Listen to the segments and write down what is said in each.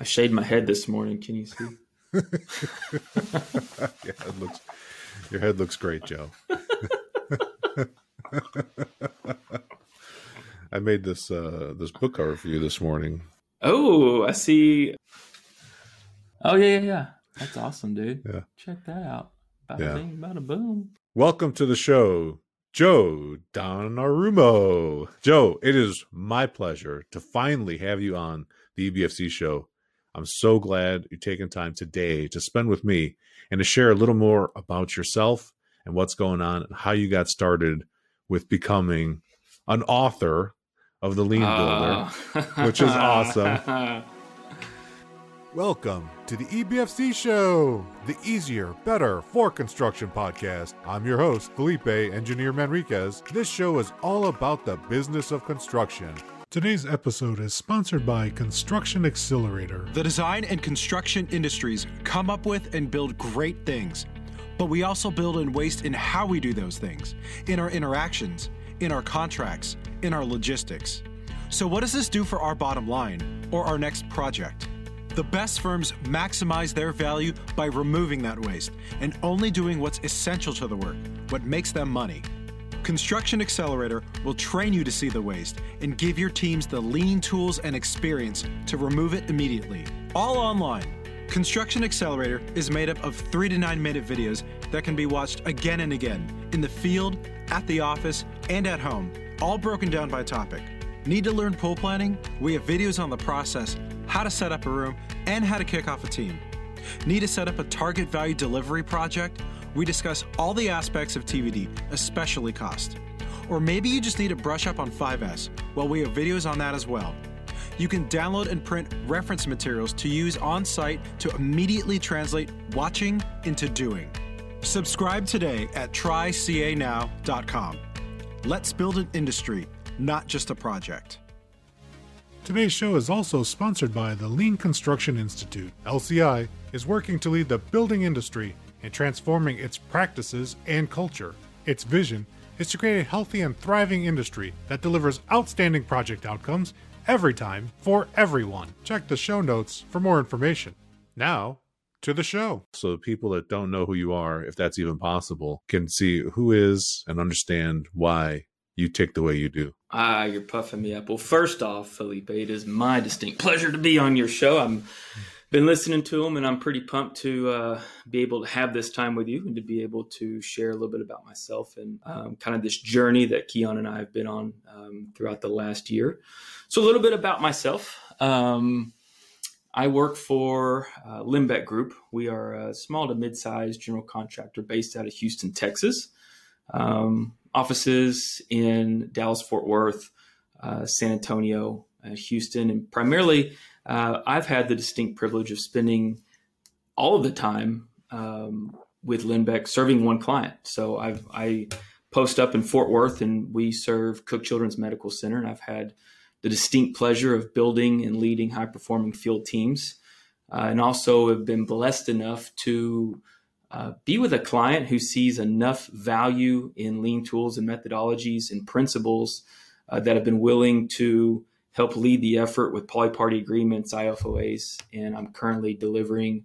I shaved my head this morning. Can you see? yeah, it looks. Your head looks great, Joe. I made this uh this book cover for you this morning. Oh, I see. Oh yeah, yeah, yeah. That's awesome, dude. Yeah. Check that out. Bada Yeah. bing, bada boom. Welcome to the show, Joe Donarumo. Joe, it is my pleasure to finally have you on the EBFC show. I'm so glad you're taking time today to spend with me and to share a little more about yourself and what's going on and how you got started with becoming an author of the Lean Builder. Ah. which is awesome. Welcome to the EBFC Show, the easier, better for construction podcast. I'm your host, Felipe Engineer Manriquez. This show is all about the business of construction. Today's episode is sponsored by Construction Accelerator. The design and construction industries come up with and build great things, but we also build and waste in how we do those things, in our interactions, in our contracts, in our logistics. So, what does this do for our bottom line or our next project? The best firms maximize their value by removing that waste and only doing what's essential to the work, what makes them money. Construction Accelerator will train you to see the waste and give your teams the lean tools and experience to remove it immediately. All online. Construction Accelerator is made up of three to nine minute videos that can be watched again and again in the field, at the office, and at home, all broken down by topic. Need to learn pull planning? We have videos on the process, how to set up a room, and how to kick off a team. Need to set up a target value delivery project? We discuss all the aspects of TVD, especially cost. Or maybe you just need to brush up on 5S? Well, we have videos on that as well. You can download and print reference materials to use on site to immediately translate watching into doing. Subscribe today at trycanow.com. Let's build an industry, not just a project. Today's show is also sponsored by the Lean Construction Institute. LCI is working to lead the building industry in transforming its practices and culture. Its vision is to create a healthy and thriving industry that delivers outstanding project outcomes every time for everyone. Check the show notes for more information. Now, to the show. So people that don't know who you are, if that's even possible, can see who is and understand why you tick the way you do. Ah, you're puffing me up. Well, first off, Felipe, it is my distinct pleasure to be on your show. I'm been listening to them, and I'm pretty pumped to uh, be able to have this time with you and to be able to share a little bit about myself and um, kind of this journey that Keyan and I have been on um, throughout the last year. So, a little bit about myself. Um, I work for uh, Linbeck Group. We are a small to mid-sized general contractor based out of Houston, Texas. Um, offices in Dallas, Fort Worth, uh, San Antonio, uh, Houston, and primarily uh, I've had the distinct privilege of spending all of the time um, with Linbeck serving one client. So I've, I post up in Fort Worth and we serve Cook Children's Medical Center, and I've had the distinct pleasure of building and leading high performing field teams, uh, and also have been blessed enough to uh, be with a client who sees enough value in lean tools and methodologies and principles uh, that have been willing to help lead the effort with polyparty agreements, IFOAs, and I'm currently delivering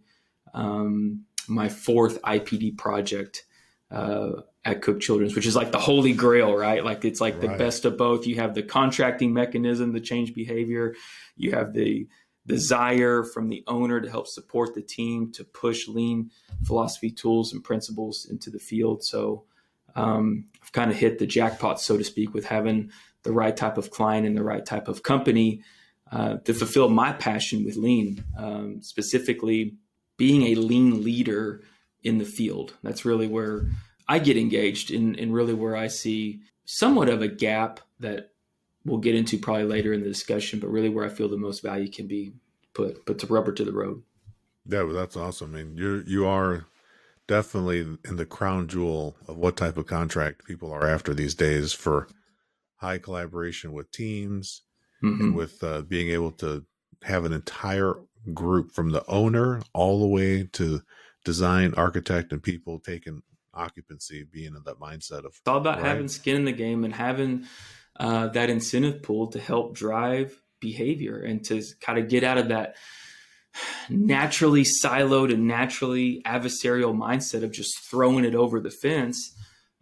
um, my fourth IPD project uh, at Cook Children's, which is like the holy grail, right? Like it's like the best of both. You have the contracting mechanism the change behavior, you have the desire from the owner to help support the team to push lean philosophy, tools, and principles into the field. So um, I've kind of hit the jackpot, so to speak, with having the right type of client and the right type of company uh, to fulfill my passion with lean, um, specifically being a lean leader in the field. That's really where I get engaged and, and really where I see somewhat of a gap that we'll get into probably later in the discussion, but really where I feel the most value can be put, put the rubber to the road. Yeah, well, that's awesome. I mean, you're, you are definitely in the crown jewel of what type of contract people are after these days for high collaboration with teams Mhm. and with uh, being able to have an entire group from the owner all the way to design, architect, and people taking occupancy, being in that mindset of It's all about Right. having skin in the game and having uh, that incentive pool to help drive behavior and to kind of get out of that naturally siloed and naturally adversarial mindset of just throwing it over the fence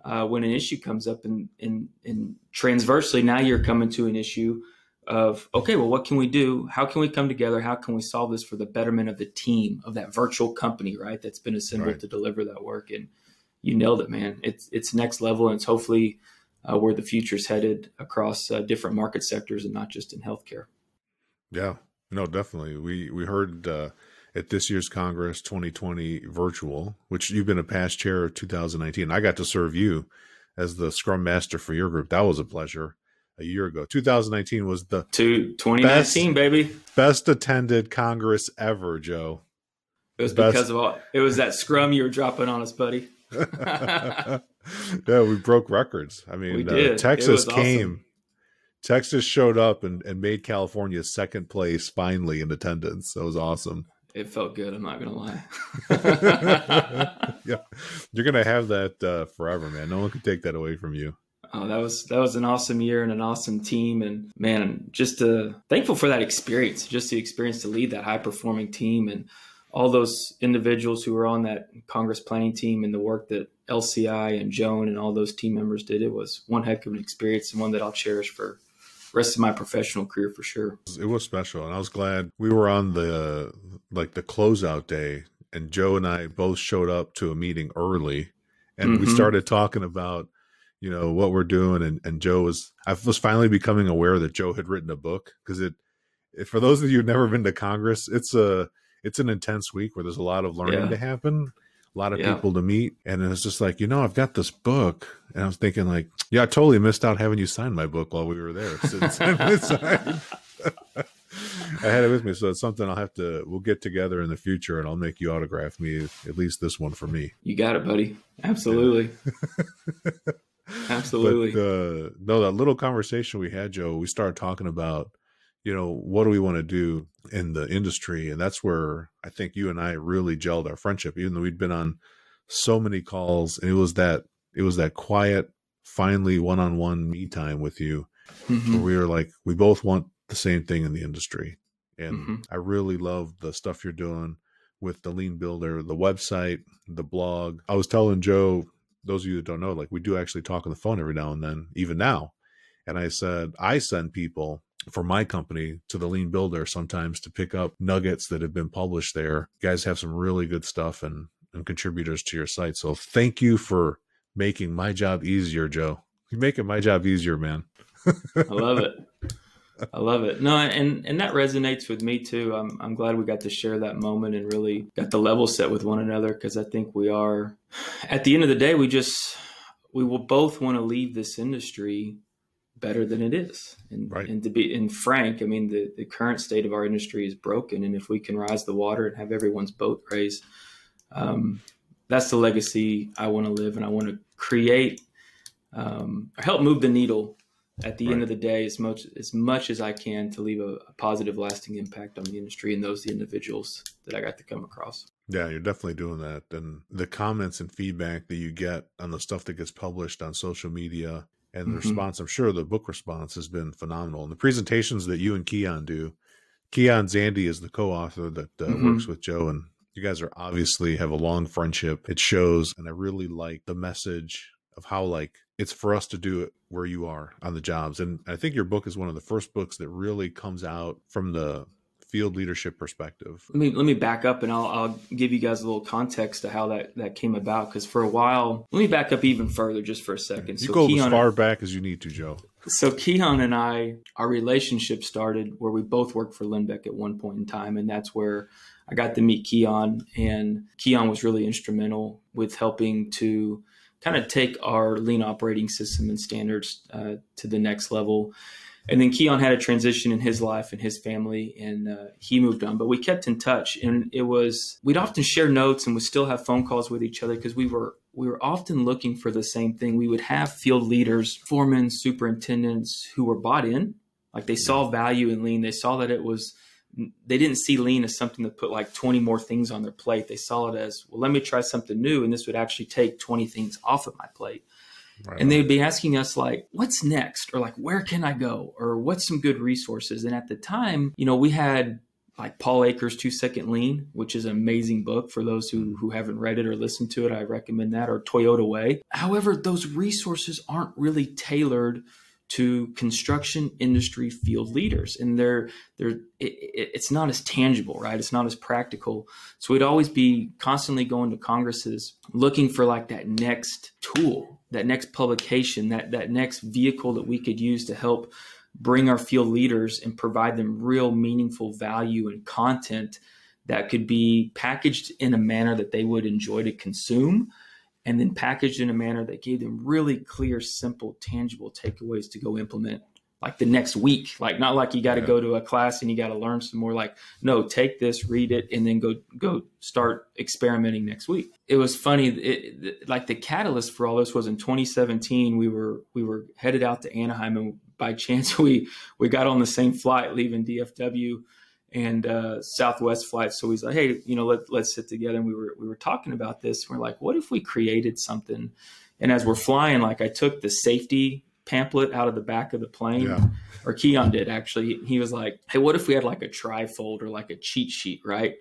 uh, when an issue comes up and, and and transversely now you're coming to an issue of okay well what can we do? How can we come together? How can we solve this for the betterment of the team of that virtual company right? That's been assembled right. to deliver that work. And you nailed it man. It's it's next level. And it's hopefully uh, where the future's headed across uh, different market sectors and not just in healthcare. Yeah. No definitely. We we heard uh, at this year's congress 2020 virtual which you've been a past chair of 2019 i got to serve you as the scrum master for your group that was a pleasure a year ago. 2019 was the to 2019, best, baby. Best attended Congress ever, Joe. It was best. because of all it was that scrum you were dropping on us, buddy. yeah, we broke records. I mean, uh, Texas came. Awesome. Texas showed up and, and made California second place finally in attendance. That was awesome. It felt good. I'm not gonna lie. yeah, you're gonna have that uh, forever, man. No one can take that away from you. Oh, that was that was an awesome year and an awesome team, and man, just uh, thankful for that experience, just the experience to lead that high performing team, and all those individuals who were on that Congress planning team and the work that LCI and Joan and all those team members did. It was one heck of an experience and one that I'll cherish for rest of my professional career for sure. It was special, and I was glad we were on the like the closeout day, and Joe and I both showed up to a meeting early, and mm-hmm. we started talking about you know what we're doing and, and joe was i was finally becoming aware that joe had written a book because it, it, for those of you who've never been to congress it's a it's an intense week where there's a lot of learning yeah. to happen a lot of yeah. people to meet and it's just like you know i've got this book and i was thinking like yeah i totally missed out having you sign my book while we were there I had it with me, so it's something I'll have to. We'll get together in the future, and I'll make you autograph me at least this one for me. You got it, buddy. Absolutely. Absolutely. But, uh, no, that little conversation we had, Joe, we started talking about, you know, what do we want to do in the industry? And that's where I think you and I really gelled our friendship, even though we'd been on so many calls and it was that, it was that quiet, finally one-on-one me time with you mm-hmm. where we were like, we both want the same thing in the industry. And mm-hmm. I really love the stuff you're doing with the lean builder, the website, the blog. I was telling Joe those of you that don't know, like we do actually talk on the phone every now and then, even now. And I said, I send people for my company to the lean builder sometimes to pick up nuggets that have been published there. You guys have some really good stuff and, and contributors to your site. So thank you for making my job easier, Joe. You're making my job easier, man. I love it. I love it. No, and and that resonates with me too. I'm I'm glad we got to share that moment and really got the level set with one another because I think we are at the end of the day we just we will both want to leave this industry better than it is. And right. and to be and frank, I mean the the current state of our industry is broken and if we can rise the water and have everyone's boat raised um, that's the legacy I want to live and I want to create um, help move the needle at the right. end of the day as much as much as I can to leave a, a, positive lasting impact on the industry and those the individuals that I got to come across. Yeah, you're definitely doing that. And the comments and feedback that you get on the stuff that gets published on social media and the mm-hmm. response, I'm sure the book response has been phenomenal. And the presentations that you and Keyan do, Keyan Zandy is the co-author that uh, mm-hmm. works with Joe and you guys are obviously have a long friendship. It shows and I really like the message of how like it's for us to do it where you are on the jobs. And I think your book is one of the first books that really comes out from the field leadership perspective. Let me let me back up and I'll, I'll give you guys a little context to how that that came about. Because for a while, let me back up even further just for a second. You so go Keyan, as far back as you need to, Joe. So Keyan and I, our relationship started where we both worked for Linbeck at one point in time, and that's where I got to meet Keyan, and Keyan was really instrumental with helping to kind of take our lean operating system and standards uh, to the next level. And then Keyan had a transition in his life and his family, and uh, he moved on. But we kept in touch, and it was we'd often share notes, and we still have phone calls with each other because we were we were often looking for the same thing. We would have field leaders, foremen, superintendents who were bought in, like they saw value in lean. They saw that it was they didn't see lean as something that put like 20 more things on their plate. They saw it as, well, let me try something new. And this would actually take 20 things off of my plate. Right. And they'd be asking us like, what's next? Or like, where can I go? Or what's some good resources? And at the time, you know, we had like Paul Akers' Two Second Lean, which is an amazing book for those who, who haven't read it or listened to it. I recommend that, or Toyota Way. However, those resources aren't really tailored to construction industry field leaders and they're they're it, it's not as tangible right it's not as practical so we'd always be constantly going to congresses looking for like that next tool that next publication that that next vehicle that we could use to help bring our field leaders and provide them real meaningful value and content that could be packaged in a manner that they would enjoy to consume and then packaged in a manner that gave them really clear simple tangible takeaways to go implement like the next week like not like you got to yeah. go to a class and you got to learn some more like no take this read it and then go go start experimenting next week it was funny it, it, like the catalyst for all this was in 2017 we were we were headed out to anaheim and by chance we we got on the same flight leaving DFW and uh, Southwest flight. So he's like, hey, you know, let let's sit together. And we were we were talking about this. We're like, what if we created something? And as we're flying, like I took the safety pamphlet out of the back of the plane, yeah. or Keyan did actually. He was like, hey, what if we had like a trifold or like a cheat sheet, right?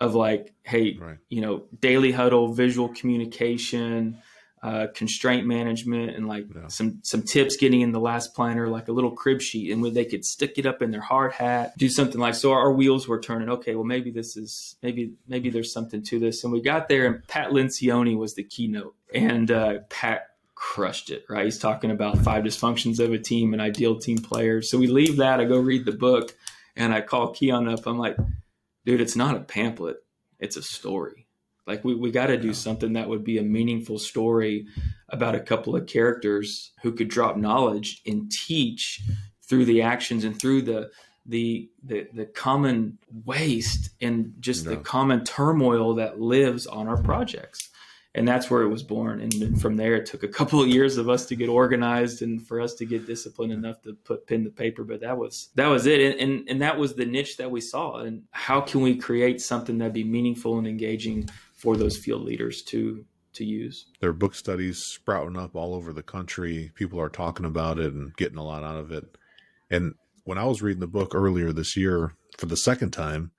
Of like, hey, right. you know, daily huddle, visual communication uh, constraint management and like yeah. some some tips getting in the last planner, like a little crib sheet, and where they could stick it up in their hard hat, do something like so. Our wheels were turning. Okay, well maybe this is maybe maybe there's something to this. And we got there, and Pat Lencioni was the keynote, and uh, Pat crushed it. Right, he's talking about five dysfunctions of a team and ideal team players. So we leave that. I go read the book, and I call Keyan up. I'm like, dude, it's not a pamphlet. It's a story like we, we got to do something that would be a meaningful story about a couple of characters who could drop knowledge and teach through the actions and through the the the, the common waste and just the common turmoil that lives on our projects and that's where it was born and from there it took a couple of years of us to get organized and for us to get disciplined enough to put pen to paper but that was that was it and, and and that was the niche that we saw and how can we create something that'd be meaningful and engaging for those field leaders to to use. There are book studies sprouting up all over the country. People are talking about it and getting a lot out of it. And when I was reading the book earlier this year for the second time,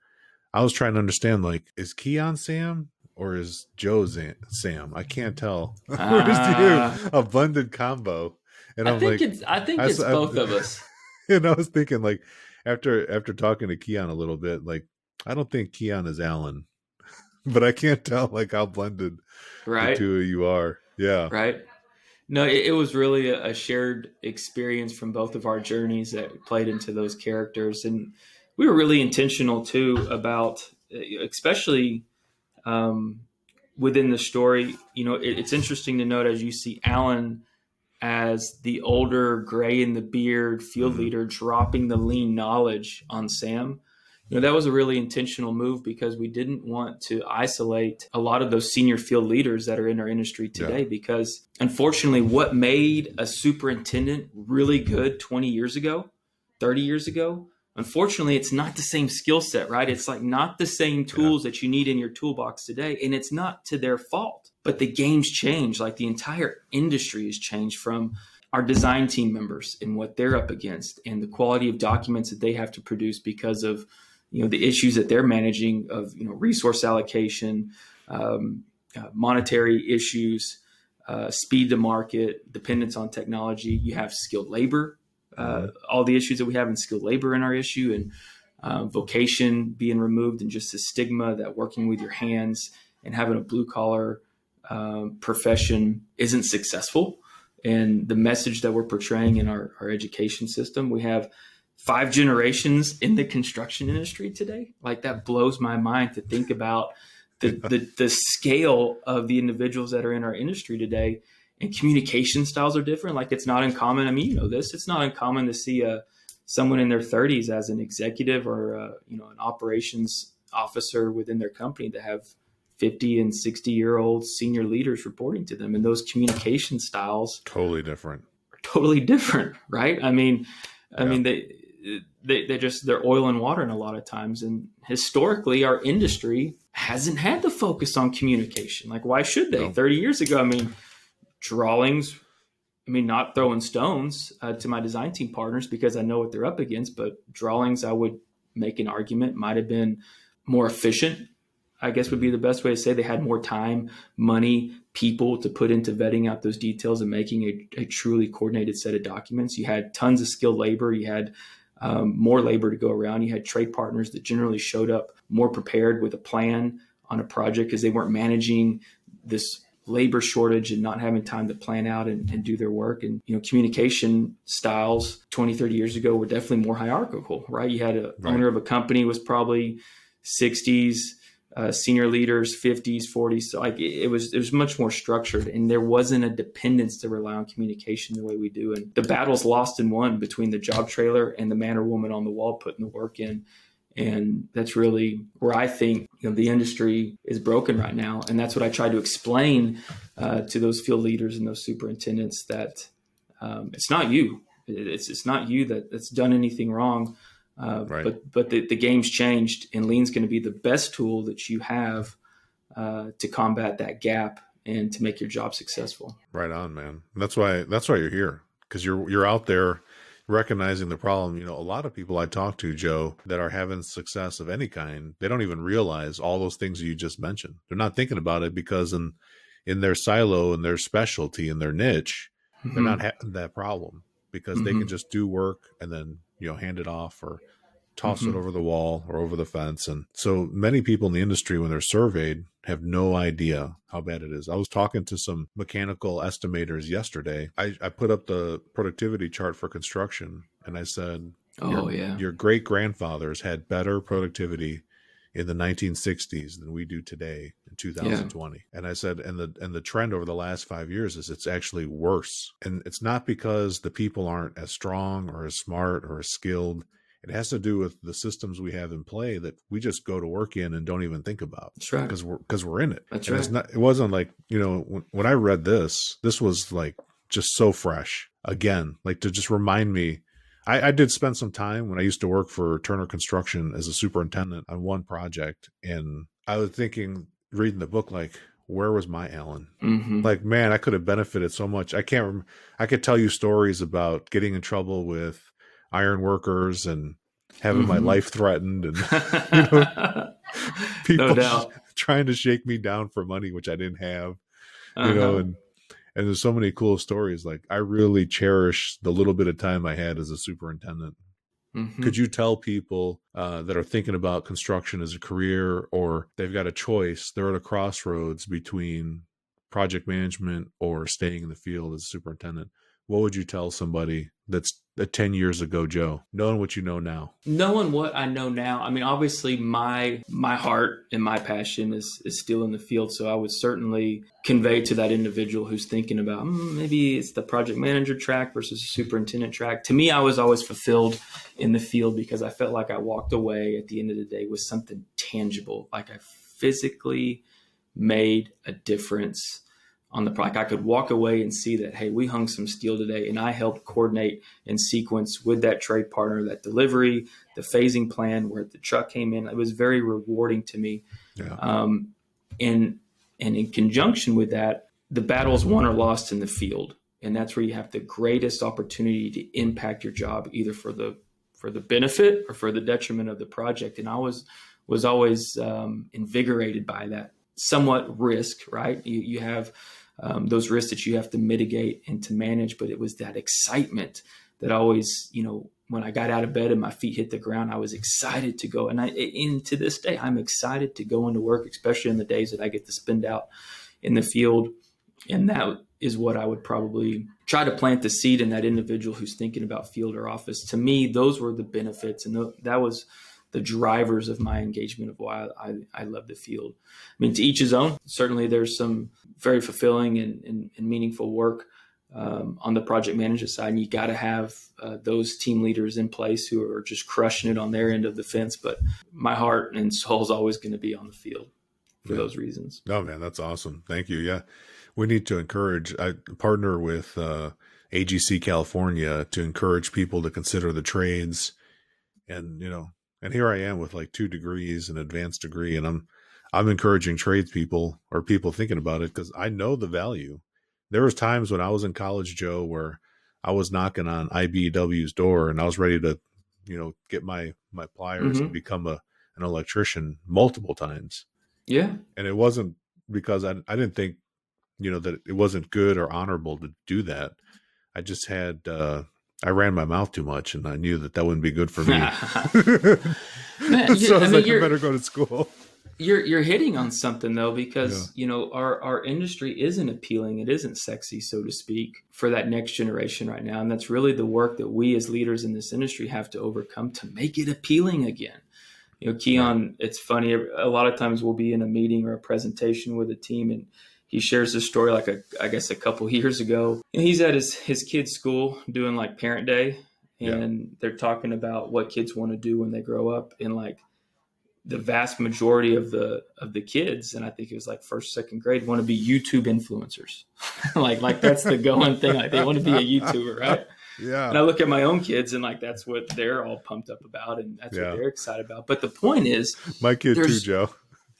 I was trying to understand like is Keyan Sam or is Joe Sam? I can't tell. Uh, Where's the a blended combo? And I I'm think like, it's I think it's I, both I, of us. And I was thinking like after after talking to Keyan a little bit, like I don't think Keyan is Alan. but I can't tell like how blended right. the two of you are. Yeah. Right. No, it, it was really a, a, shared experience from both of our journeys that played into those characters, and we were really intentional too about, especially um, within the story. You know, it, it's interesting to note as you see Alan as the older, gray in the beard field mm-hmm. leader dropping the lean knowledge on Sam you know that was a really intentional move because we didn't want to isolate a lot of those senior field leaders that are in our industry today yeah. because unfortunately what made a superintendent really good 20 years ago 30 years ago unfortunately it's not the same skill set right it's like not the same tools yeah. that you need in your toolbox today and it's not to their fault but the game's changed like the entire industry has changed from our design team members and what they're up against and the quality of documents that they have to produce because of you know the issues that they're managing of you know resource allocation, um, uh, monetary issues, uh, speed to market, dependence on technology. You have skilled labor, uh, mm-hmm. all the issues that we have in skilled labor in our issue, and uh, vocation being removed, and just the stigma that working with your hands and having a blue collar um, profession isn't successful. And the message that we're portraying in our, our education system, we have five generations in the construction industry today. Like that blows my mind to think about the, the, the scale of the individuals that are in our industry today. And communication styles are different. Like it's not uncommon. I mean, you know this. It's not uncommon to see a someone in their 30s as an executive or a, you know an operations officer within their company to have 50 and 60 year old senior leaders reporting to them and those communication styles totally different totally different right i mean i mean they they, they just they're oil and water in a lot of times and historically our industry hasn't had the focus on communication like why should they no. 30 years ago i mean drawings i mean not throwing stones uh, to my design team partners because i know what they're up against but drawings i would make an argument, might have been more efficient. I guess would be the best way to say they had more time, money, people to put into vetting out those details and making a, a truly coordinated set of documents. You had tons of skilled labor. You had um, more labor to go around. You had trade partners that generally showed up more prepared with a plan on a project because they weren't managing this labor shortage and not having time to plan out and, and, do their work. And you know communication styles 20 30 years ago were definitely more hierarchical right? You had a right. owner of a company was probably 60s uh, senior leaders 50s 40s so like it, it, was it was much more structured and there wasn't a dependence to rely on communication the way we do. And the battles lost and won between the job trailer and the man or woman on the wall putting the work in and that's really where I think you know the industry is broken right now. And that's what I try to explain uh, to those field leaders and those superintendents that um, it's not you. It's it's not you that that's done anything wrong. Uh, right. But but the, the game's changed, and lean's going to be the best tool that you have uh, to combat that gap and to make your job successful. Right on, man. That's why that's why you're here because you're you're out there recognizing the problem. You know, a lot of people I talk to, Joe, that are having success of any kind, they don't even realize all those things you just mentioned. They're not thinking about it because in in their silo and their specialty and their niche, mm-hmm. they're not having that problem because mm-hmm. they can mm-hmm. just do work and then you know hand it off or toss mm-hmm. it over the wall or over the fence. And so many people in the industry, when they're surveyed, have no idea how bad it is. I was talking to some mechanical estimators yesterday. I, I put up the productivity chart for construction and I said, Oh, your, yeah. Your great grandfathers had better productivity in the 1960s than we do today in 2020 yeah. and i said and the and the trend over the last 5 years is it's actually worse and it's not because the people aren't as strong or as smart or as skilled it has to do with the systems we have in play that we just go to work in and don't even think about. That's right. Because we're because we're in it. That's and right. It's not. It wasn't like you know when, when I read this, this was like just so fresh. Again, like to just remind me. I, I did spend some time when I used to work for Turner Construction as a superintendent on one project, and I was thinking, reading the book, like, where was my Alan? Mm-hmm. Like, man, I could have benefited so much. I can't. Rem- I could tell you stories about getting in trouble with iron workers and having mm-hmm. my life threatened and you know, people no trying to shake me down for money which I didn't have uh-huh. you know uh-huh. and and there's so many cool stories like I really cherish the little bit of time I had as a superintendent Mm-hmm. Could you tell people uh, that are thinking about construction as a career or they've got a choice, they're at a crossroads between project management or staying in the field as a superintendent? What would you tell somebody that's a 10 years ago joe knowing what you know now. Knowing what i know now i mean obviously my my heart and my passion is is still in the field. So i would certainly convey to that individual who's thinking about mm, maybe it's the project manager track versus superintendent track. To me i was always fulfilled in the field because i felt like i walked away at the end of the day with something tangible. Like i physically made a difference on the product. I could walk away and see that, hey, we hung some steel today and I helped coordinate and sequence with that trade partner that delivery, the phasing plan where the truck came in. It was very rewarding to me. Yeah. Um, and, and in conjunction with that, the battles won or lost in the field. And that's where you have the greatest opportunity to impact your job, either for the for the benefit or for the detriment of the project. And I was was always um, invigorated by that somewhat risk, right? You, you have um, those risks that you have to mitigate and to manage. But it was that excitement that always, you know, when I got out of bed and my feet hit the ground, I was excited to go. And I, and to this day, I'm excited to go into work, especially in the days that I get to spend out in the field. And that is what I would probably try to plant the seed in that individual who's thinking about field or office. To me, those were the benefits, and that was the drivers of my engagement of why I, I love the field. I mean, to each his own. Certainly, there's some very fulfilling and, and, and meaningful work um, on the project management side. And you got to have uh, those team leaders in place who are just crushing it on their end of the fence. But my heart and soul is always going to be on the field for yeah. those reasons. No, man, that's awesome. Thank you. Yeah, we need to encourage. I partner with uh, AGC California to encourage people to consider the trades, and you know and here I am with like two degrees, an advanced degree, and I'm I'm encouraging tradespeople or people thinking about it because I know the value. There was times when I was in college, Joe, where I was knocking on IBW's door and I was ready to you know, get my my pliers mm-hmm. and become a an electrician multiple times. Yeah. And it wasn't because I I didn't think, you know, that it wasn't good or honorable to do that. I just had uh I ran my mouth too much, and I knew that that wouldn't be good for me. Man, so I was I mean, like, I better go to school. You're you're hitting on something though, because yeah. you know our our industry isn't appealing, it isn't sexy, so to speak, for that next generation right now, and that's really the work that we as leaders in this industry have to overcome to make it appealing again. You know, Keyan, it's funny. A lot of times we'll be in a meeting or a presentation with a team, and he shares this story like a I guess a couple years ago. And he's at his his kid's school doing like parent day, and yeah. they're talking about what kids want to do when they grow up, and like the vast majority of the of the kids, and I think it was like first second grade, want to be YouTube influencers. like like that's the going thing. Like they want to be a YouTuber, right? Yeah. And I look at my own kids and like that's what they're all pumped up about and that's yeah. what they're excited about. But the point is my kid too, Joe.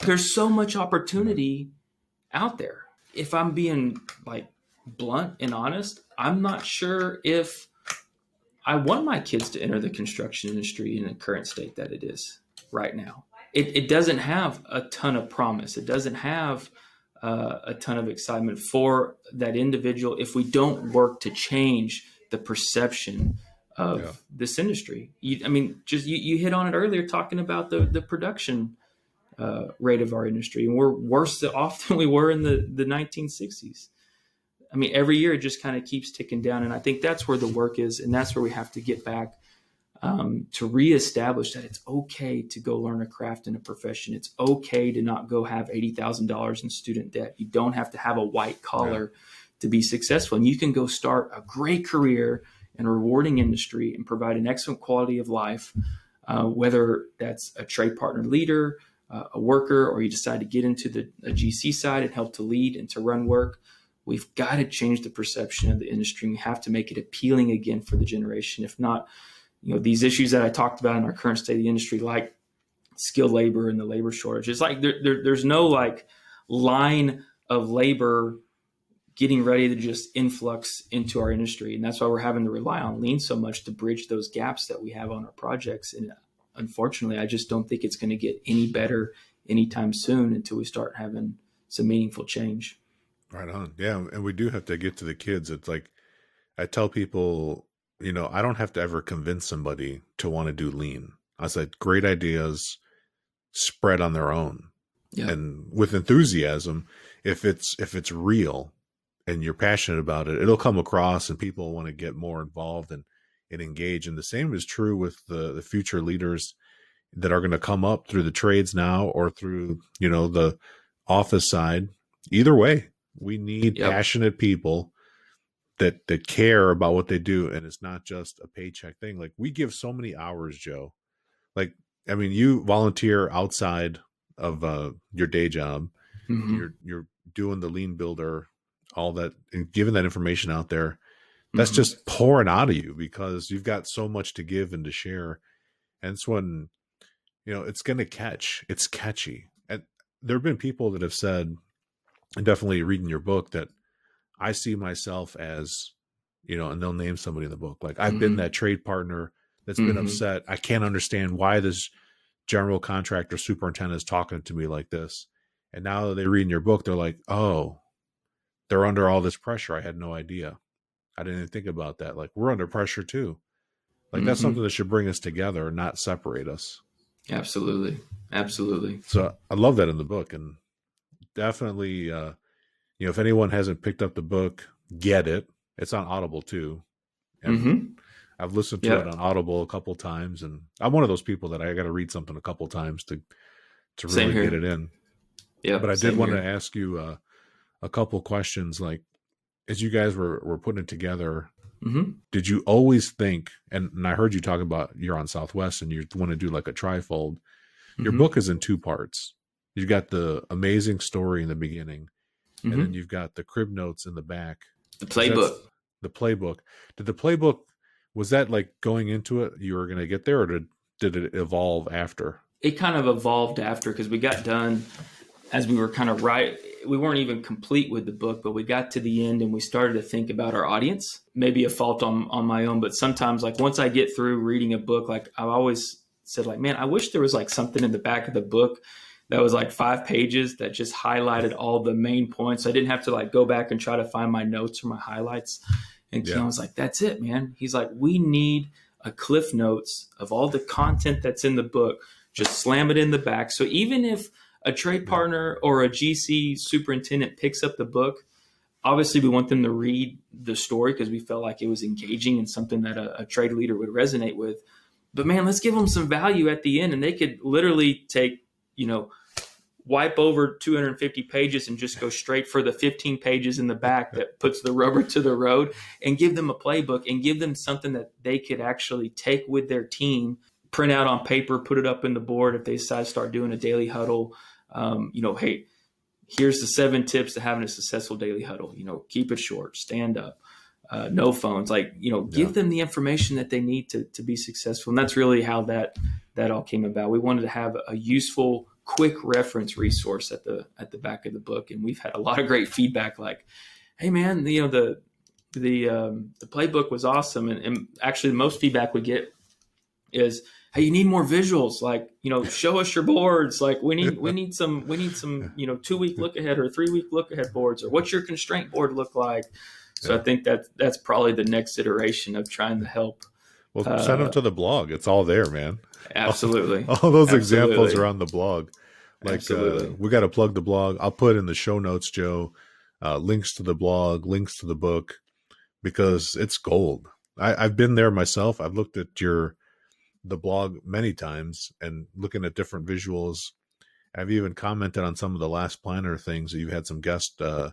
There's so much opportunity out there. If I'm being like blunt and honest, I'm not sure if I want my kids to enter the construction industry in the current state that it is right now. It, it doesn't have a ton of promise. It doesn't have uh, a ton of excitement for that individual if we don't work to change the perception of yeah. this industry. You, I mean, just you, you hit on it earlier, talking about the the production uh, rate of our industry, and we're worse off than we were in the the 1960s. I mean, every year it just kind of keeps ticking down, and I think that's where the work is, and that's where we have to get back um, to reestablish that it's okay to go learn a craft and a profession. It's okay to not go have eighty thousand dollars in student debt. You don't have to have a white collar. To be successful. And you can go start a great career in a rewarding industry and provide an excellent quality of life, uh, whether that's a trade partner leader, uh, a worker, or you decide to get into the GC side and help to lead and to run work. We've got to change the perception of the industry. We have to make it appealing again for the generation. If not, you know, these issues that I talked about in our current state of the industry, like skilled labor and the labor shortage, it's like there, there, there's no like line of labor getting ready to just influx into our industry. And that's why we're having to rely on lean so much to bridge those gaps that we have on our projects. And unfortunately, I just don't think it's going to get any better anytime soon until we start having some meaningful change. Right on. Yeah. And we do have to get to the kids. It's like I tell people, you know, I don't have to ever convince somebody to want to do lean. I said, great ideas spread on their own. Yeah. And with enthusiasm, if it's if it's real, and you're passionate about it, it'll come across and people want to get more involved and, and engage. And the same is true with the, the future leaders that are going to come up through the trades now or through, you know, the office side. Either way, we need yep. passionate people that that care about what they do and it's not just a paycheck thing. Like we give so many hours, Joe. Like I mean, you volunteer outside of uh, your day job. Mm-hmm. You're you're doing the lean builder all that and giving that information out there that's mm-hmm. just pouring out of you because you've got so much to give and to share and it's when you know it's going to catch it's catchy and there have been people that have said and definitely reading your book that i see myself as you know and they'll name somebody in the book like i've mm-hmm. been that trade partner that's mm-hmm. been upset i can't understand why this general contractor superintendent is talking to me like this and now that they read in your book they're like oh they're under all this pressure. I had no idea. I didn't even think about that. Like we're under pressure too. Like mm-hmm. that's something that should bring us together, not separate us. Absolutely. Absolutely. So I love that in the book and definitely uh you know if anyone hasn't picked up the book, get it. It's on Audible too. And mm-hmm. I've listened to yeah. it on Audible a couple times and I'm one of those people that I got to read something a couple times to to really get it in. Yeah. But I did want here. to ask you uh a couple questions like as you guys were were putting it together mm-hmm. did you always think and, and, i heard you talking about you're on southwest and you want to do like a trifold mm-hmm. your book is in two parts you've got the amazing story in the beginning mm-hmm. and then you've got the crib notes in the back the playbook the playbook did the playbook was that like going into it you were going to get there or did, did it evolve after it kind of evolved after because we got done as we were kind of right we weren't even complete with the book, but we got to the end and we started to think about our audience. Maybe a fault on on my own, but sometimes like once I get through reading a book, like I've always said, like man, I wish there was like something in the back of the book that was like five pages that just highlighted all the main points. I didn't have to like go back and try to find my notes or my highlights. And yeah. Was like, "That's it, man." He's like, "We need a cliff notes of all the content that's in the book. Just slam it in the back. So even if a trade partner or a GC superintendent picks up the book, obviously we want them to read the story because we felt like it was engaging and something that a, a, trade leader would resonate with. But man, let's give them some value at the end, and they could literally take, you know, wipe over 250 pages and just go straight for the 15 pages in the back that puts the rubber to the road and give them a playbook and give them something that they could actually take with their team print out on paper put it up in the board if they decide to start doing a daily huddle um, you know hey here's the seven tips to having a successful daily huddle. You know keep it short stand up uh, no phones. Like you know give yeah. them the information that they need to, to be successful. And that's really how that that all came about. We wanted to have a useful quick reference resource at the at the back of the book, and we've had a lot of great feedback. Like, hey man, you know the the um, the playbook was awesome, and, and actually the most feedback we get is hey you need more visuals like you know show us your boards like we need we need some we need some you know two week look ahead or three week look ahead boards or what's your constraint board look like so yeah. i think that that's probably the next iteration of trying to help well uh, send them to the blog it's all there man absolutely all, all those absolutely. examples are on the blog like uh, we got to plug the blog. I'll put in the show notes, Joe, uh, links to the blog, links to the book, because it's gold. I, I've been there myself. I've looked at your the blog many times and looking at different visuals. I've even commented on some of the last planner things that you've had some guest uh,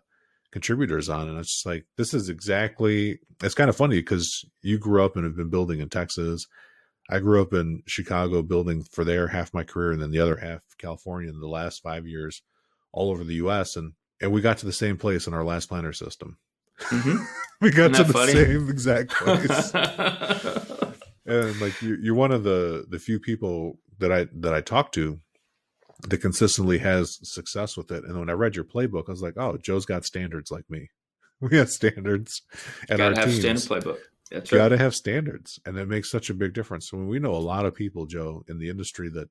contributors on, and it's just like this is exactly. It's kind of funny because you grew up and have been building in Texas. I grew up in Chicago building for there half my career and then the other half California in the last five years all over the US and and we got to the same place in our last planner system. Mm-hmm. we got to the funny? same exact place. and like you, you're one of the the few people that I that I talk to that consistently has success with it. And when I read your playbook, I was like, oh, Joe's got standards like me. We have standards and our have teams. standard playbook. That's you right. got to have standards, and that makes such a big difference. So we know a lot of people, Joe, in the industry that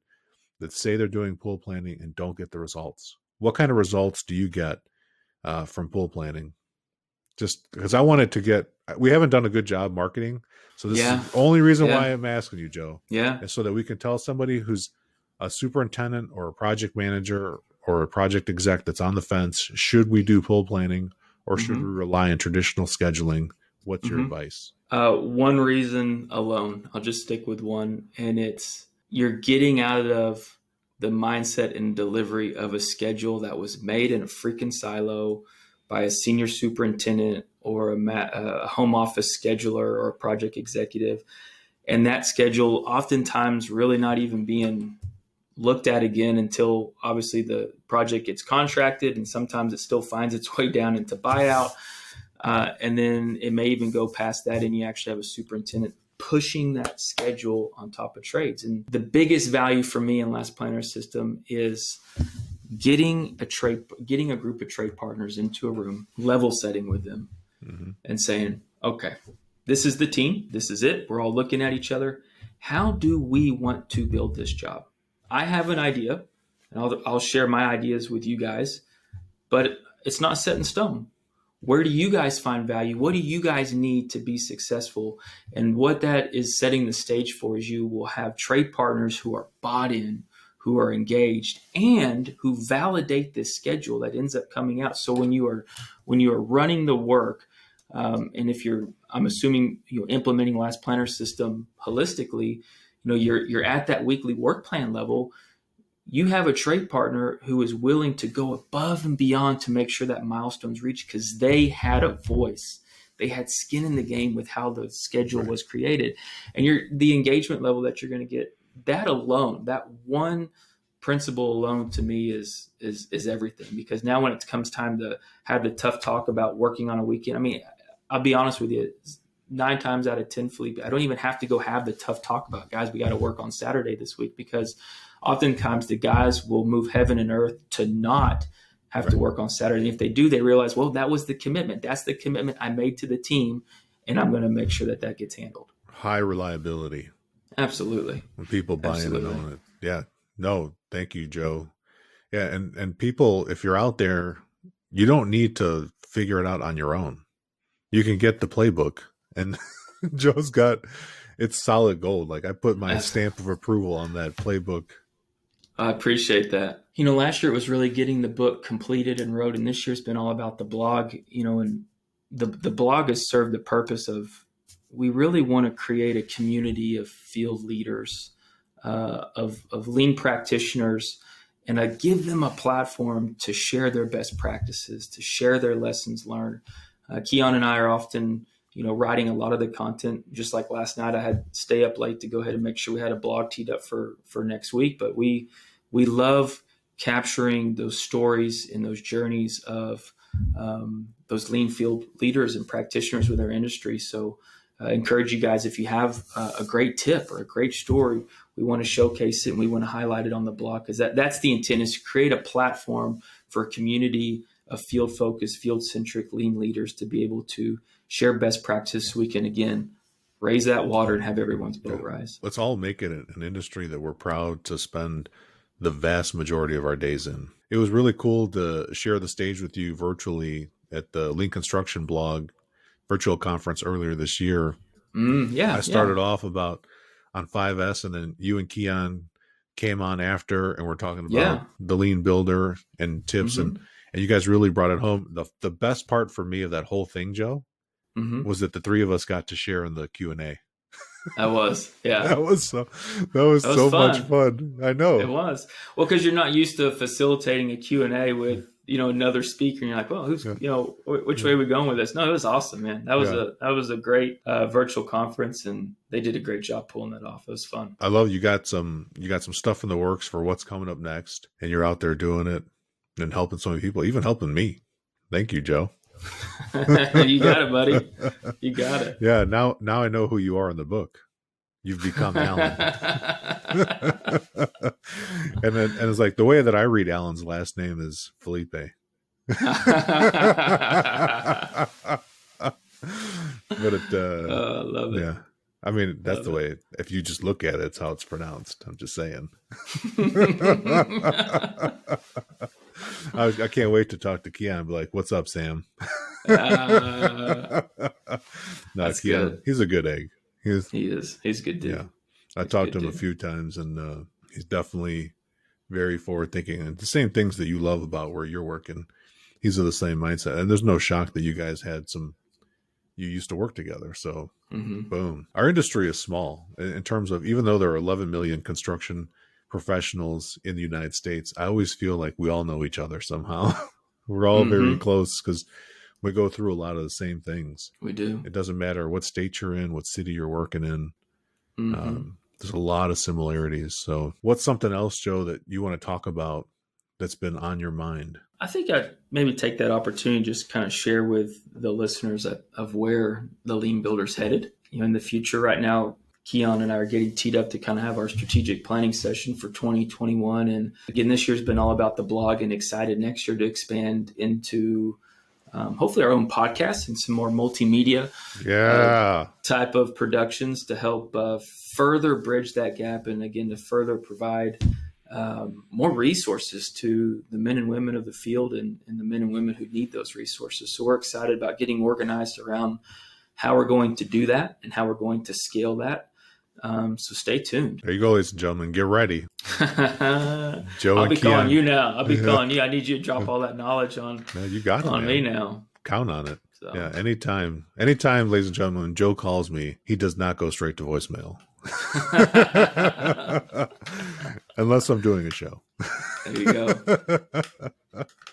that say they're doing pull planning and don't get the results. What kind of results do you get uh, from pull planning? Just because I wanted to get, we haven't done a good job marketing, so this yeah. is the only reason yeah. why I'm asking you, Joe. Yeah, and so that we can tell somebody who's a superintendent or a project manager or a project exec that's on the fence: should we do pull planning or should mm-hmm. we rely on traditional scheduling? What's mm-hmm. your advice? Uh, one reason alone. I'll just stick with one, and it's you're getting out of the mindset and delivery of a schedule that was made in a freaking silo by a senior superintendent or a, ma- a home office scheduler or a project executive. And that schedule oftentimes really not even being looked at again until obviously the project gets contracted and sometimes it still finds its way down into buyout uh, and then it may even go past that, and you actually have a superintendent pushing that schedule on top of trades. And the biggest value for me in Last Planner System is getting a trade, getting a group of trade partners into a room, level setting with them, mm-hmm. and saying, "Okay, this is the team. This is it. We're all looking at each other. How do we want to build this job? I have an idea, and I'll, I'll share my ideas with you guys, but it's not set in stone where do you guys find value? What do you guys need to be successful? And what that is setting the stage for is you will have trade partners who are bought in, who are engaged, and who validate this schedule that ends up coming out. So when you are when you are running the work, um, and if you're, I'm assuming you're implementing Last Planner system holistically, you know you're you're at that weekly work plan level you have a trade partner who is willing to go above and beyond to make sure that milestone's reached because they had a voice. They had skin in the game with how the schedule was created. And you're the engagement level that you're going to get that alone that one principle alone to me is is is everything because now when it comes time to have the tough talk about working on a weekend i mean i'll be honest with you nine times out of ten Felipe, i don't even have to go have the tough talk about guys we got to work on saturday this week because oftentimes the guys will move heaven and earth to not have right. to work on Saturday. And if they do, they realize, well, that was the commitment. That's the commitment I made to the team, and I'm going to make sure that that gets handled. High reliability. Absolutely. When people buy Absolutely. in and own it. Yeah. No, thank you, Joe. Yeah, and and people, if you're out there, you don't need to figure it out on your own. You can get the playbook, and Joe's got it's solid gold. Like I put my stamp of approval on that playbook. I appreciate that. You know, last year it was really getting the book completed and wrote, and this year's been all about the blog. You know, and the the blog has served the purpose of we really want to create a community of field leaders, uh, of of lean practitioners, and I give them a platform to share their best practices, to share their lessons learned. Uh, Keyan and I are often you know, writing a lot of the content. Just like last night, I had stay up late to go ahead and make sure we had a blog teed up for for next week. But we we love capturing those stories and those journeys of um, those lean field leaders and practitioners with our industry. So, uh, encourage you guys if you have uh, a great tip or a great story, we want to showcase it and we want to highlight it on the blog because that that's the intent is to create a platform for a community of field focused, field centric lean leaders to be able to share best practice so we can again raise that water and have everyone's boat rise. Let's all make it an industry that we're proud to spend the vast majority of our days in. It was really cool to share the stage with you virtually at the Lean Construction blog virtual conference earlier this year. Mm, yeah. I started yeah. off about on 5S and then you and Keyan came on after and we're talking about yeah. the lean builder and tips mm-hmm. and and you guys really brought it home. The the best part for me of that whole thing, Joe, mm-hmm. was that the three of us got to share in the Q and A. That was, yeah. that was so. That was, that was so fun. much fun. I know it was. Well, because you're not used to facilitating a Q and A with you know another speaker, and you're like, well, who's yeah. you know which way are we going with this? No, it was awesome, man. That was yeah. a that was a great uh, virtual conference, and they did a great job pulling that off. It was fun. I love you got some you got some stuff in the works for what's coming up next, and you're out there doing it and helping so many people, even helping me. Thank you, Joe. you got it, buddy. You got it. Yeah. Now, now I know who you are in the book. You've become Alan. and then, and it's like the way that I read Alan's last name is Felipe. but it, uh, oh, I love it. Yeah. I mean, that's the way. If you just look at it, it's how it's pronounced. I'm just saying. I, I, can't wait to talk to Keyan and be like, "What's up, Sam?" Uh, no, Keyan, good. he's a good egg. He's, he is. He's a good dude. Yeah, I talked to him dude. a few times, and uh, he's definitely very forward thinking, and the same things that you love about where you're working. He's of the same mindset, and there's no shock that you guys had some. You used to work together, so mm-hmm. boom. Our industry is small in terms of even though there are 11 million construction professionals in the United States, I always feel like we all know each other somehow. We're all mm-hmm. very close because we go through a lot of the same things. We do. It doesn't matter what state you're in, what city you're working in. Mm-hmm. Um, there's a lot of similarities. So, what's something else, Joe, that you want to talk about that's been on your mind? I think I'd maybe take that opportunity just kind of share with the listeners of, of where the Lean Builder's headed. You know, in the future, right now, Keyan and I are getting teed up to kind of have our strategic planning session for 2021. And again, this year's been all about the blog and excited next year to expand into um, hopefully our own podcast and some more multimedia yeah. Uh, type of productions to help uh, further bridge that gap and again to further provide um, more resources to the men and women of the field and, and the men and women who need those resources. So we're excited about getting organized around how we're going to do that and how we're going to scale that. Um, so stay tuned. There you go, ladies and gentlemen. Get ready. Joe I'll be Keyan. calling you now. I'll be calling you. I need you to drop all that knowledge on. you got it, on man. me now. Count on it. So. Yeah, anytime, anytime, ladies and gentlemen, Joe calls me, he does not go straight to voicemail, unless I'm doing a show. There you go.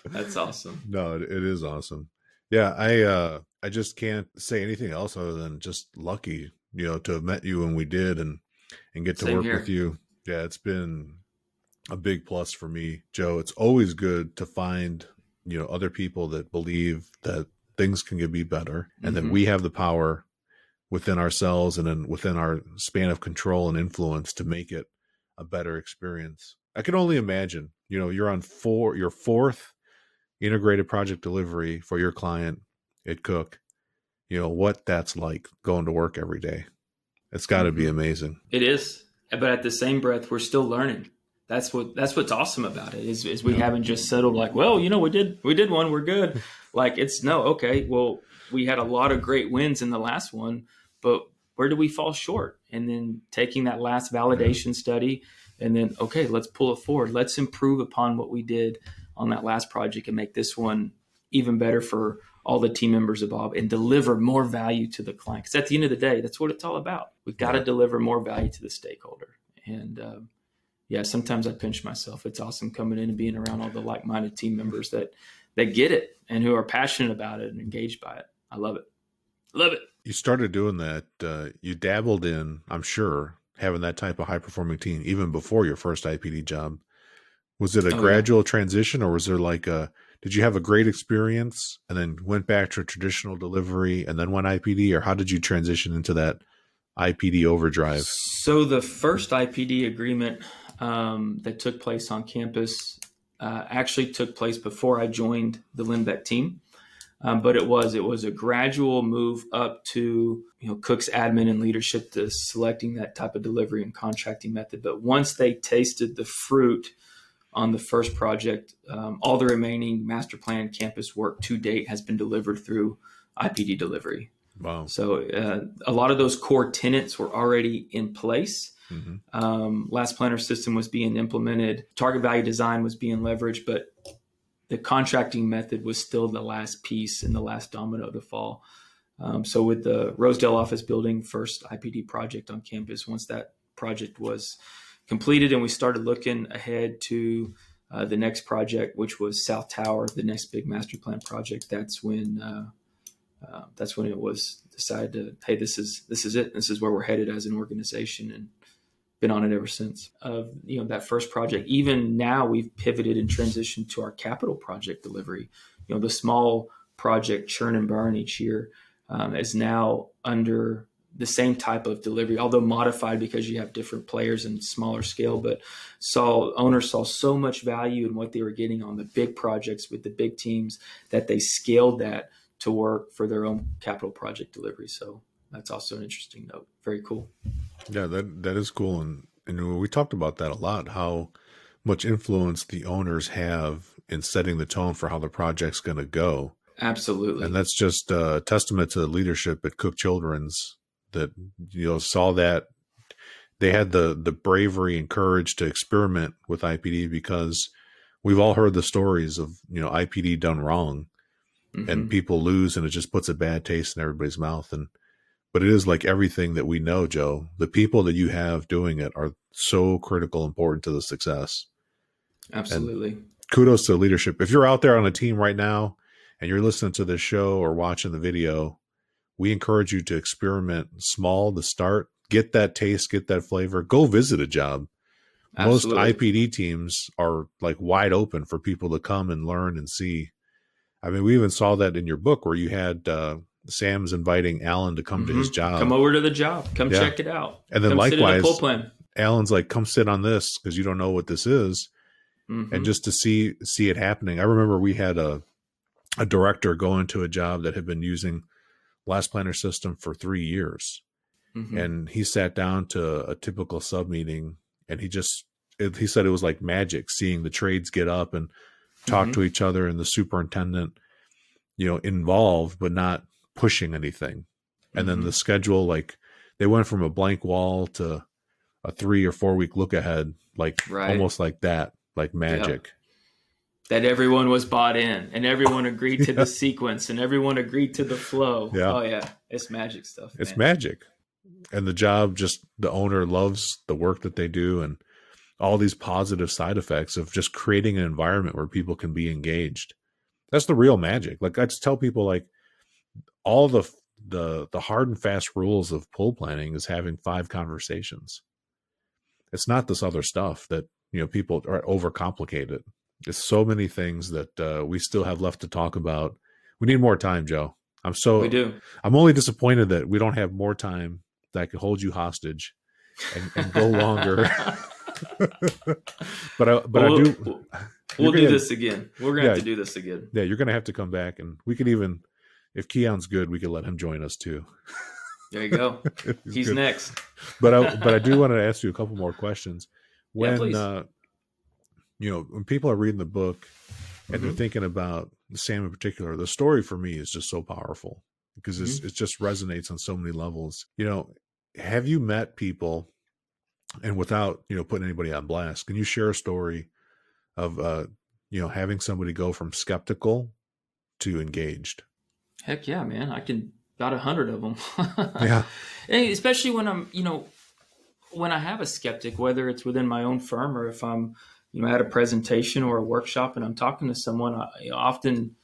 That's awesome. No, it, it is awesome. Yeah, I uh I just can't say anything else other than just lucky you know, to have met you when we did and and get to Same work here. with you. Yeah, it's been a big plus for me, Joe. It's always good to find, you know, other people that believe that things can be better and mm-hmm. that we have the power within ourselves and then within our span of control and influence to make it a better experience. I can only imagine, you know, you're on four your fourth integrated project delivery for your client at Cook, you know, what that's like going to work every day. It's got to mm-hmm. be amazing. It is. But at the same breath, we're still learning. That's what that's what's awesome about it is, is we yeah. haven't just settled like, well, you know, we did we did one, we're good. like it's no, okay, well, we had a lot of great wins in the last one, but where do we fall short? And then taking that last validation study and then okay, let's pull it forward. Let's improve upon what we did on that last project and make this one even better for all the team members involved and deliver more value to the client. Because at the end of the day, that's what it's all about. We've got to deliver more value to the stakeholder. And um, yeah, sometimes I pinch myself. It's awesome coming in and being around all the like-minded team members that that get it and who are passionate about it and engaged by it. I love it. Love it. You started doing that. Uh, you dabbled in, I'm sure, having that type of high performing team even before your first IPD job. Was it a oh, gradual yeah. transition or was there like a did you have a great experience and then went back to traditional delivery and then went IPD or how did you transition into that IPD overdrive? So the first IPD agreement um, that took place on campus uh, actually took place before I joined the Linbeck team. Um, but it was it was a gradual move up to you know Cook's admin and leadership to selecting that type of delivery and contracting method. But once they tasted the fruit on the first project, um, all the remaining master plan campus work to date has been delivered through IPD delivery. Wow! So uh, a lot of those core tenants were already in place. Mm-hmm. Um, last planner system was being implemented. Target value design was being leveraged, but the contracting method was still the last piece and the last domino to fall. Um, so with the Rosedale office building first IPD project on campus, once that project was completed and we started looking ahead to uh, the next project, which was South Tower, the next big master plan project, that's when uh, uh, that's when it was decided to hey this is this is it this is where we're headed as an organization and been on it ever since. Of you know that first project, even now we've pivoted and transitioned to our capital project delivery. You know the small project churn and burn each year um, is now under the same type of delivery, although modified because you have different players and smaller scale. But saw owners saw so much value in what they were getting on the big projects with the big teams that they scaled that to work for their own capital project delivery. So that's also an interesting note. Very cool. Yeah, that that is cool, and and we talked about that a lot. How much influence the owners have in setting the tone for how the project's going to go. Absolutely, and that's just a testament to the leadership at Cook Children's that you know saw that they had the the bravery and courage to experiment with IPD because we've all heard the stories of you know IPD done wrong, mm-hmm. and people lose, and it just puts a bad taste in everybody's mouth and but it is like everything that we know, Joe. The people that you have doing it are so critical, important to the success. Absolutely. And kudos to leadership. If you're out there on a team right now and you're listening to this show or watching the video, we encourage you to experiment small to start, get that taste, get that flavor, go visit a job. Absolutely. Most IPD teams are like wide open for people to come and learn and see. I mean, we even saw that in your book where you had uh, Sam's inviting Alan to come mm-hmm. to his mm-hmm. job. Come over to the job. Come yeah. check it out. And then come likewise. Alan's like, "Come sit on this because you don't know what this is," mm-hmm. and just to see see it happening. I remember we had a a director go into a job that had been using Last Planner system for three years, mm-hmm. and he sat down to a typical sub meeting, and he just it, he said it was like magic seeing the trades get up and talk mm-hmm. to each other, and the superintendent, you know, involved but not pushing anything. And mm-hmm. then the schedule, like they went from a blank wall to a three or four week look ahead, like right. almost like that, like magic. That everyone was bought in and everyone agreed to yeah. the sequence and everyone agreed to the flow. Yeah. Oh yeah. It's magic stuff. It's magic. And the job just the owner loves the work that they do and all these positive side effects of just creating an environment where people can be engaged. That's the real magic. Like I just tell people like all the the the hard and fast rules of pull planning is having five conversations. It's not this other stuff that you know people are overcomplicated. There's so many things that uh, we still have left to talk about. We need more time, Joe. I'm so we do. I'm only disappointed that we don't have more time that could hold you hostage and, and go longer. but I but well, I do we'll do gonna- this again. We're gonna have to do this again. Yeah, you're gonna have to come back, and we could even, if Keyan's good, we could let him join us too. There you go. He's good. next. But I, but I do want to ask you a couple more questions. When please. uh, you know, when people are reading the book and they're Mhm. thinking about Sam in particular, the story for me is just so powerful because it's, Mm-hmm. it just resonates on so many levels. You know, have you met people, and without you know putting anybody on blast, can you share a story of uh, you know having somebody go from skeptical to engaged? Heck yeah, man! I can about a hundred of them. Yeah. And especially when I'm, you know, when I have a skeptic, whether it's within my own firm or if I'm, you know, at a presentation or a workshop and I'm talking to someone, I often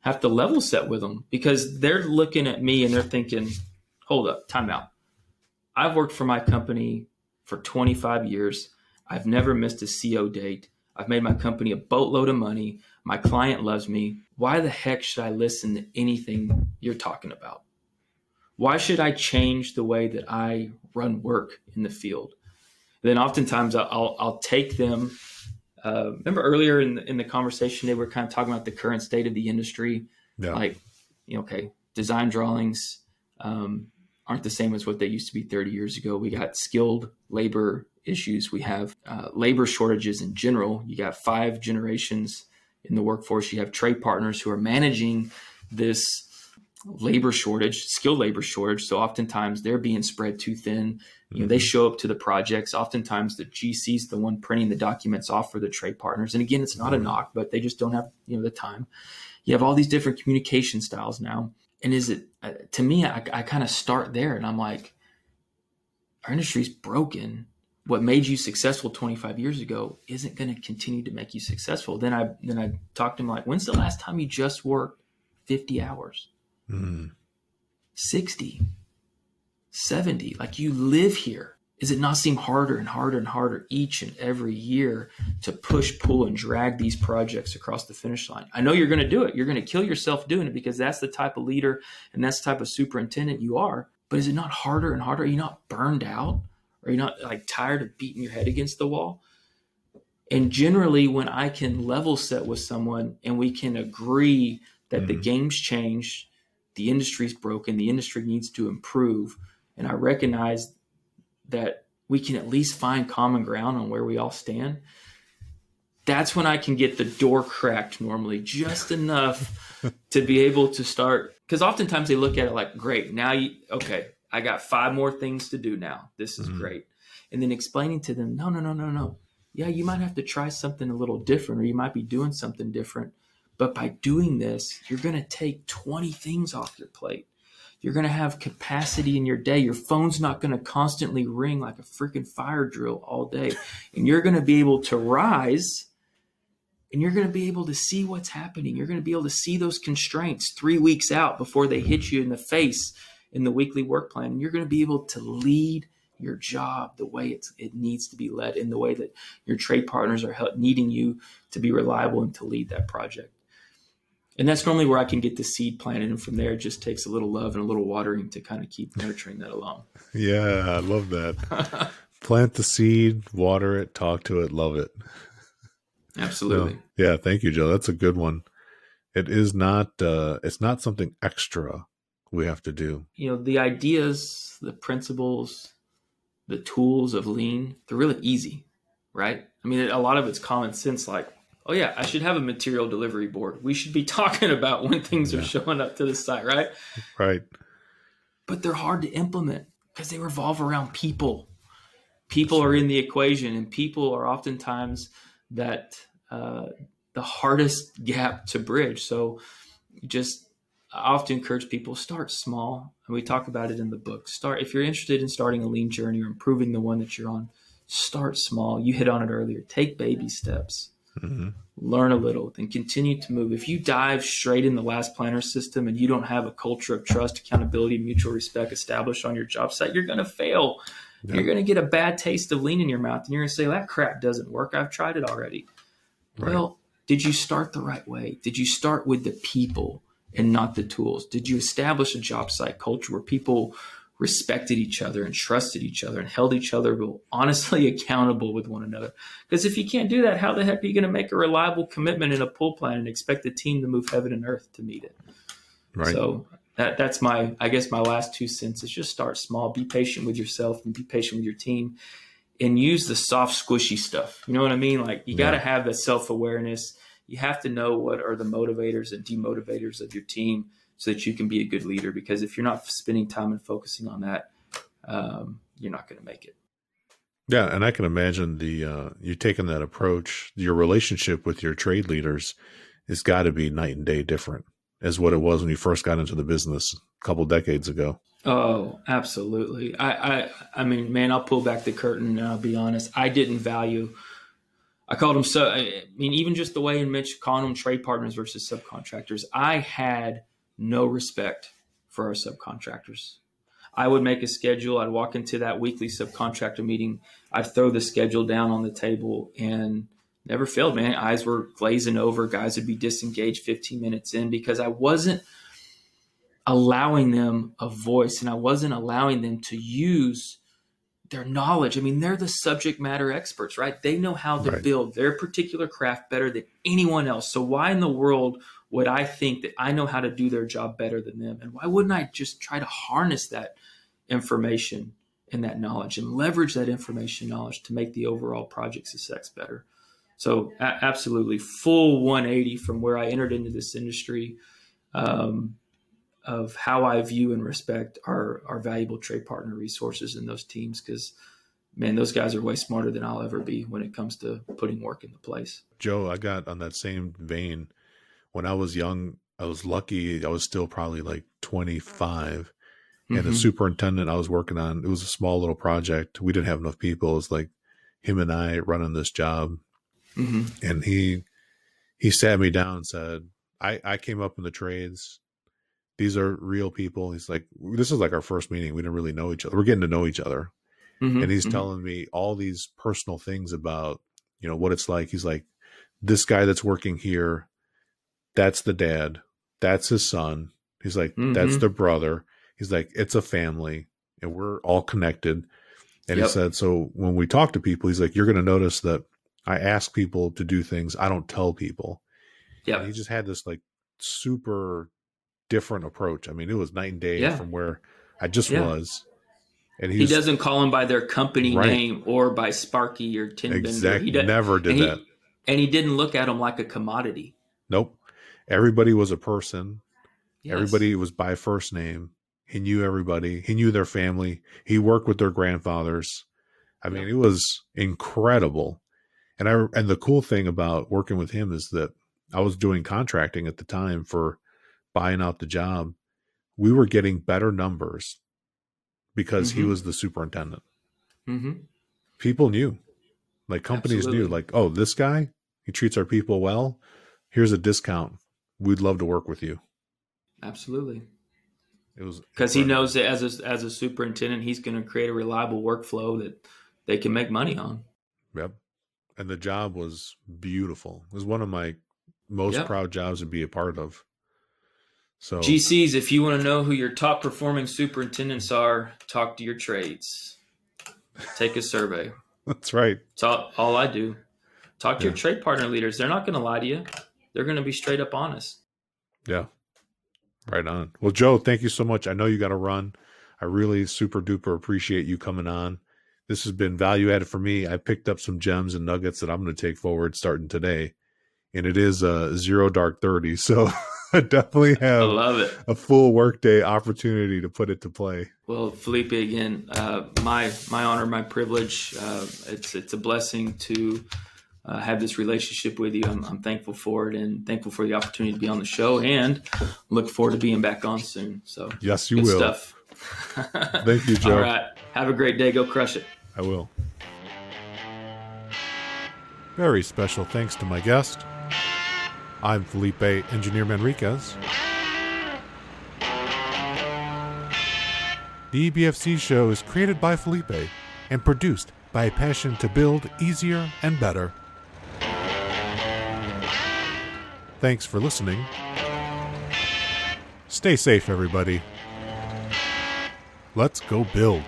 have to level set with them because they're looking at me and they're thinking, "Hold up, time out. I've worked for my company for 25 years. I've never missed a CO date. I've made my company a boatload of money. My client loves me. Why the heck should I listen to anything you're talking about? Why should I change the way that I run work in the field? then oftentimes I'll, I'll take them. Uh, remember earlier in the, in the conversation, they were kind of talking about the current state of the industry. Yeah. like you know okay design drawings um, aren't the same as what they used to be 30 years ago. We got skilled labor issues. We have uh, labor shortages in general. You got five generations in the workforce. You have trade partners who are managing this labor shortage skilled labor shortage. So oftentimes they're being spread too thin you know they show up to the projects. Oftentimes the gc is the one printing the documents off for the trade partners. And again it's not a knock but they just don't have you know the time. You have all these different communication styles now. And is it uh, to me i, I kind of start there and i'm like our industry's broken. What made you successful 25 years ago isn't going to continue to make you successful. Then i then i talked to him like when's the last time you just worked 50 hours? Mm. 60 70 like you live here. Does it not seem harder and harder and harder each and every year to push pull and drag these projects across the finish line? I know you're going to do it. You're going to kill yourself doing it because that's the type of leader and that's the type of superintendent you are. But is it not harder and harder? Are you not burned out? Are you not like tired of beating your head against the wall? And generally when i can level set with someone and we can agree that the Mhm. game's changed the industry's broken the industry needs to improve and i recognize that we can at least find common ground on where we all stand. That's when i can get the door cracked normally just enough to be able to start. Because oftentimes they look at it like great now you okay i got five more things to do now. This is Mhm. great. And then explaining to them no no no no no. Yeah you might have to try something a little different or you might be doing something different but by doing this, you're going to take 20 things off your plate. You're going to have capacity in your day. Your phone's not going to constantly ring like a freaking fire drill all day. And you're going to be able to rise and you're going to be able to see what's happening. You're going to be able to see those constraints three weeks out before they hit you in the face in the weekly work plan. And you're going to be able to lead your job the way it's, it needs to be led in the way that your trade partners are help, needing you to be reliable and to lead that project and that's normally where I can get the seed planted, and from there it just takes a little love and a little watering to kind of keep nurturing that along. Yeah, I love that. Plant the seed, water it, talk to it, love it. Absolutely. So, yeah, thank you, Joe. That's a good one. It is not uh it's not something extra we have to do. You know, the ideas, the principles, the tools of lean, they're really easy, right? I mean, a lot of it's common sense, like, oh yeah, I should have a material delivery board. We should be talking about when things are showing up to the site, right? Right. but they're hard to implement because they revolve around people. People are in the equation, and people are oftentimes that uh, the hardest gap to bridge. So, just I often encourage people start small, and we talk about it in the book. Start if you're interested in starting a lean journey or improving the one that you're on. Start small. You hit on it earlier. Take baby steps hmm learn a little, then continue to move. If you dive straight in the last planner system and you don't have a culture of trust, accountability, mutual respect established on your job site, you're going to fail. Yeah. You're going to get a bad taste of lean in your mouth, and you're going to say, "That crap doesn't work. I've tried it already." Right. Well, did you start the right way? Did you start with the people and not the tools? Did you establish a job site culture where people respected each other and trusted each other and held each other honestly accountable with one another. Because if you can't do that, how the heck are you going to make a reliable commitment in a pull plan and expect the team to move heaven and earth to meet it? Right. So that that's my I guess my last two cents is just start small, be patient with yourself and be patient with your team and use the soft squishy stuff. You know what I mean? Like you yeah. got to have the self-awareness. You have to know what are the motivators and demotivators of your team so that you can be a good leader. Because if you're not spending time and focusing on that, um, you're not going to make it. Yeah, and I can imagine the uh, you taking that approach. Your relationship with your trade leaders has got to be night and day different as what it was when you first got into the business a couple decades ago. Oh, absolutely. I, I, I mean, man, I'll pull back the curtain and I'll be honest. I didn't value. I called them so. I mean, even just the way in Mitch calling them trade partners versus subcontractors. I had no respect for our subcontractors. I would make a schedule. I'd walk into that weekly subcontractor meeting. I'd throw the schedule down on the table and never failed, man. Eyes were glazing over. Guys would be disengaged 15 minutes in because I wasn't allowing them a voice and I wasn't allowing them to use their knowledge. I mean, they're the subject matter experts, right? They know how to right. build their particular craft better than anyone else. So why in the world would I think that I know how to do their job better than them? And why wouldn't I just try to harness that information and that knowledge and leverage that information knowledge to make the overall project success better? So a- absolutely full 180 from where I entered into this industry um, of how I view and respect our, our valuable trade partner resources and those teams. Cause man, those guys are way smarter than I'll ever be when it comes to putting work into place. Joe, I got on that same vein when I was young, I was lucky. I was still probably like 25 and mm-hmm. the superintendent I was working on, it was a small little project. We didn't have enough people. It was like him and I running this job Mm-hmm. And he he sat me down and said, I, I came up in the trades. These are real people. He's like, this is like our first meeting. We didn't really know each other. We're getting to know each other. Mm-hmm. And he's mm-hmm. telling me all these personal things about, you know, what it's like. He's like, this guy that's working here, that's the dad. That's his son. He's like, that's mm-hmm. the brother. He's like, it's a family and we're all connected. And yep. he said, so when we talk to people, he's like, you're going to notice that I ask people to do things. I don't tell people. Yeah. He just had this like super different approach. I mean, it was night and day yeah. from where I just yeah. was. And he doesn't call them by their company right. name or by Sparky or Tin exactly. He never did and that. He, and he didn't look at them like a commodity. Nope. Everybody was a person. Yes. Everybody was by first name. He knew everybody. He knew their family. He worked with their grandfathers. I mean, it was incredible. And I and the cool thing about working with him is that I was doing contracting at the time for buying out the job. We were getting better numbers because mm-hmm. he was the superintendent. Mm-hmm. People knew, like companies Absolutely. knew, like, oh, this guy, he treats our people well. Here's a discount. We'd love to work with you. Absolutely. It was because he knows that as a, as a superintendent, he's going to create a reliable workflow that they can make money on. Yep and the job was beautiful. It was one of my most yep. proud jobs to be a part of. So GCs, if you want to know who your top performing superintendents are, talk to your trades. Take a survey. That's right. That's all, all I do. Talk to yeah. your trade partner leaders. They're not going to lie to you. They're going to be straight up honest. Yeah. Right on. Well, Joe, thank you so much. I know you got to run. I really super duper appreciate you coming on this has been value added for me. I picked up some gems and nuggets that I'm going to take forward starting today. And it is a zero dark 30. So I definitely have I love it. a full workday opportunity to put it to play. Well, Felipe, again, uh, my, my honor, my privilege. Uh, it's, it's a blessing to uh, have this relationship with you. I'm, I'm, thankful for it and thankful for the opportunity to be on the show and look forward to being back on soon. So yes, you will. Stuff. Thank you, Joe. All right. Have a great day. Go crush it. I will. Very special thanks to my guest. I'm Felipe Engineer Manriquez. The EBFC show is created by Felipe and produced by a passion to build easier and better. Thanks for listening. Stay safe, everybody. Let's go build.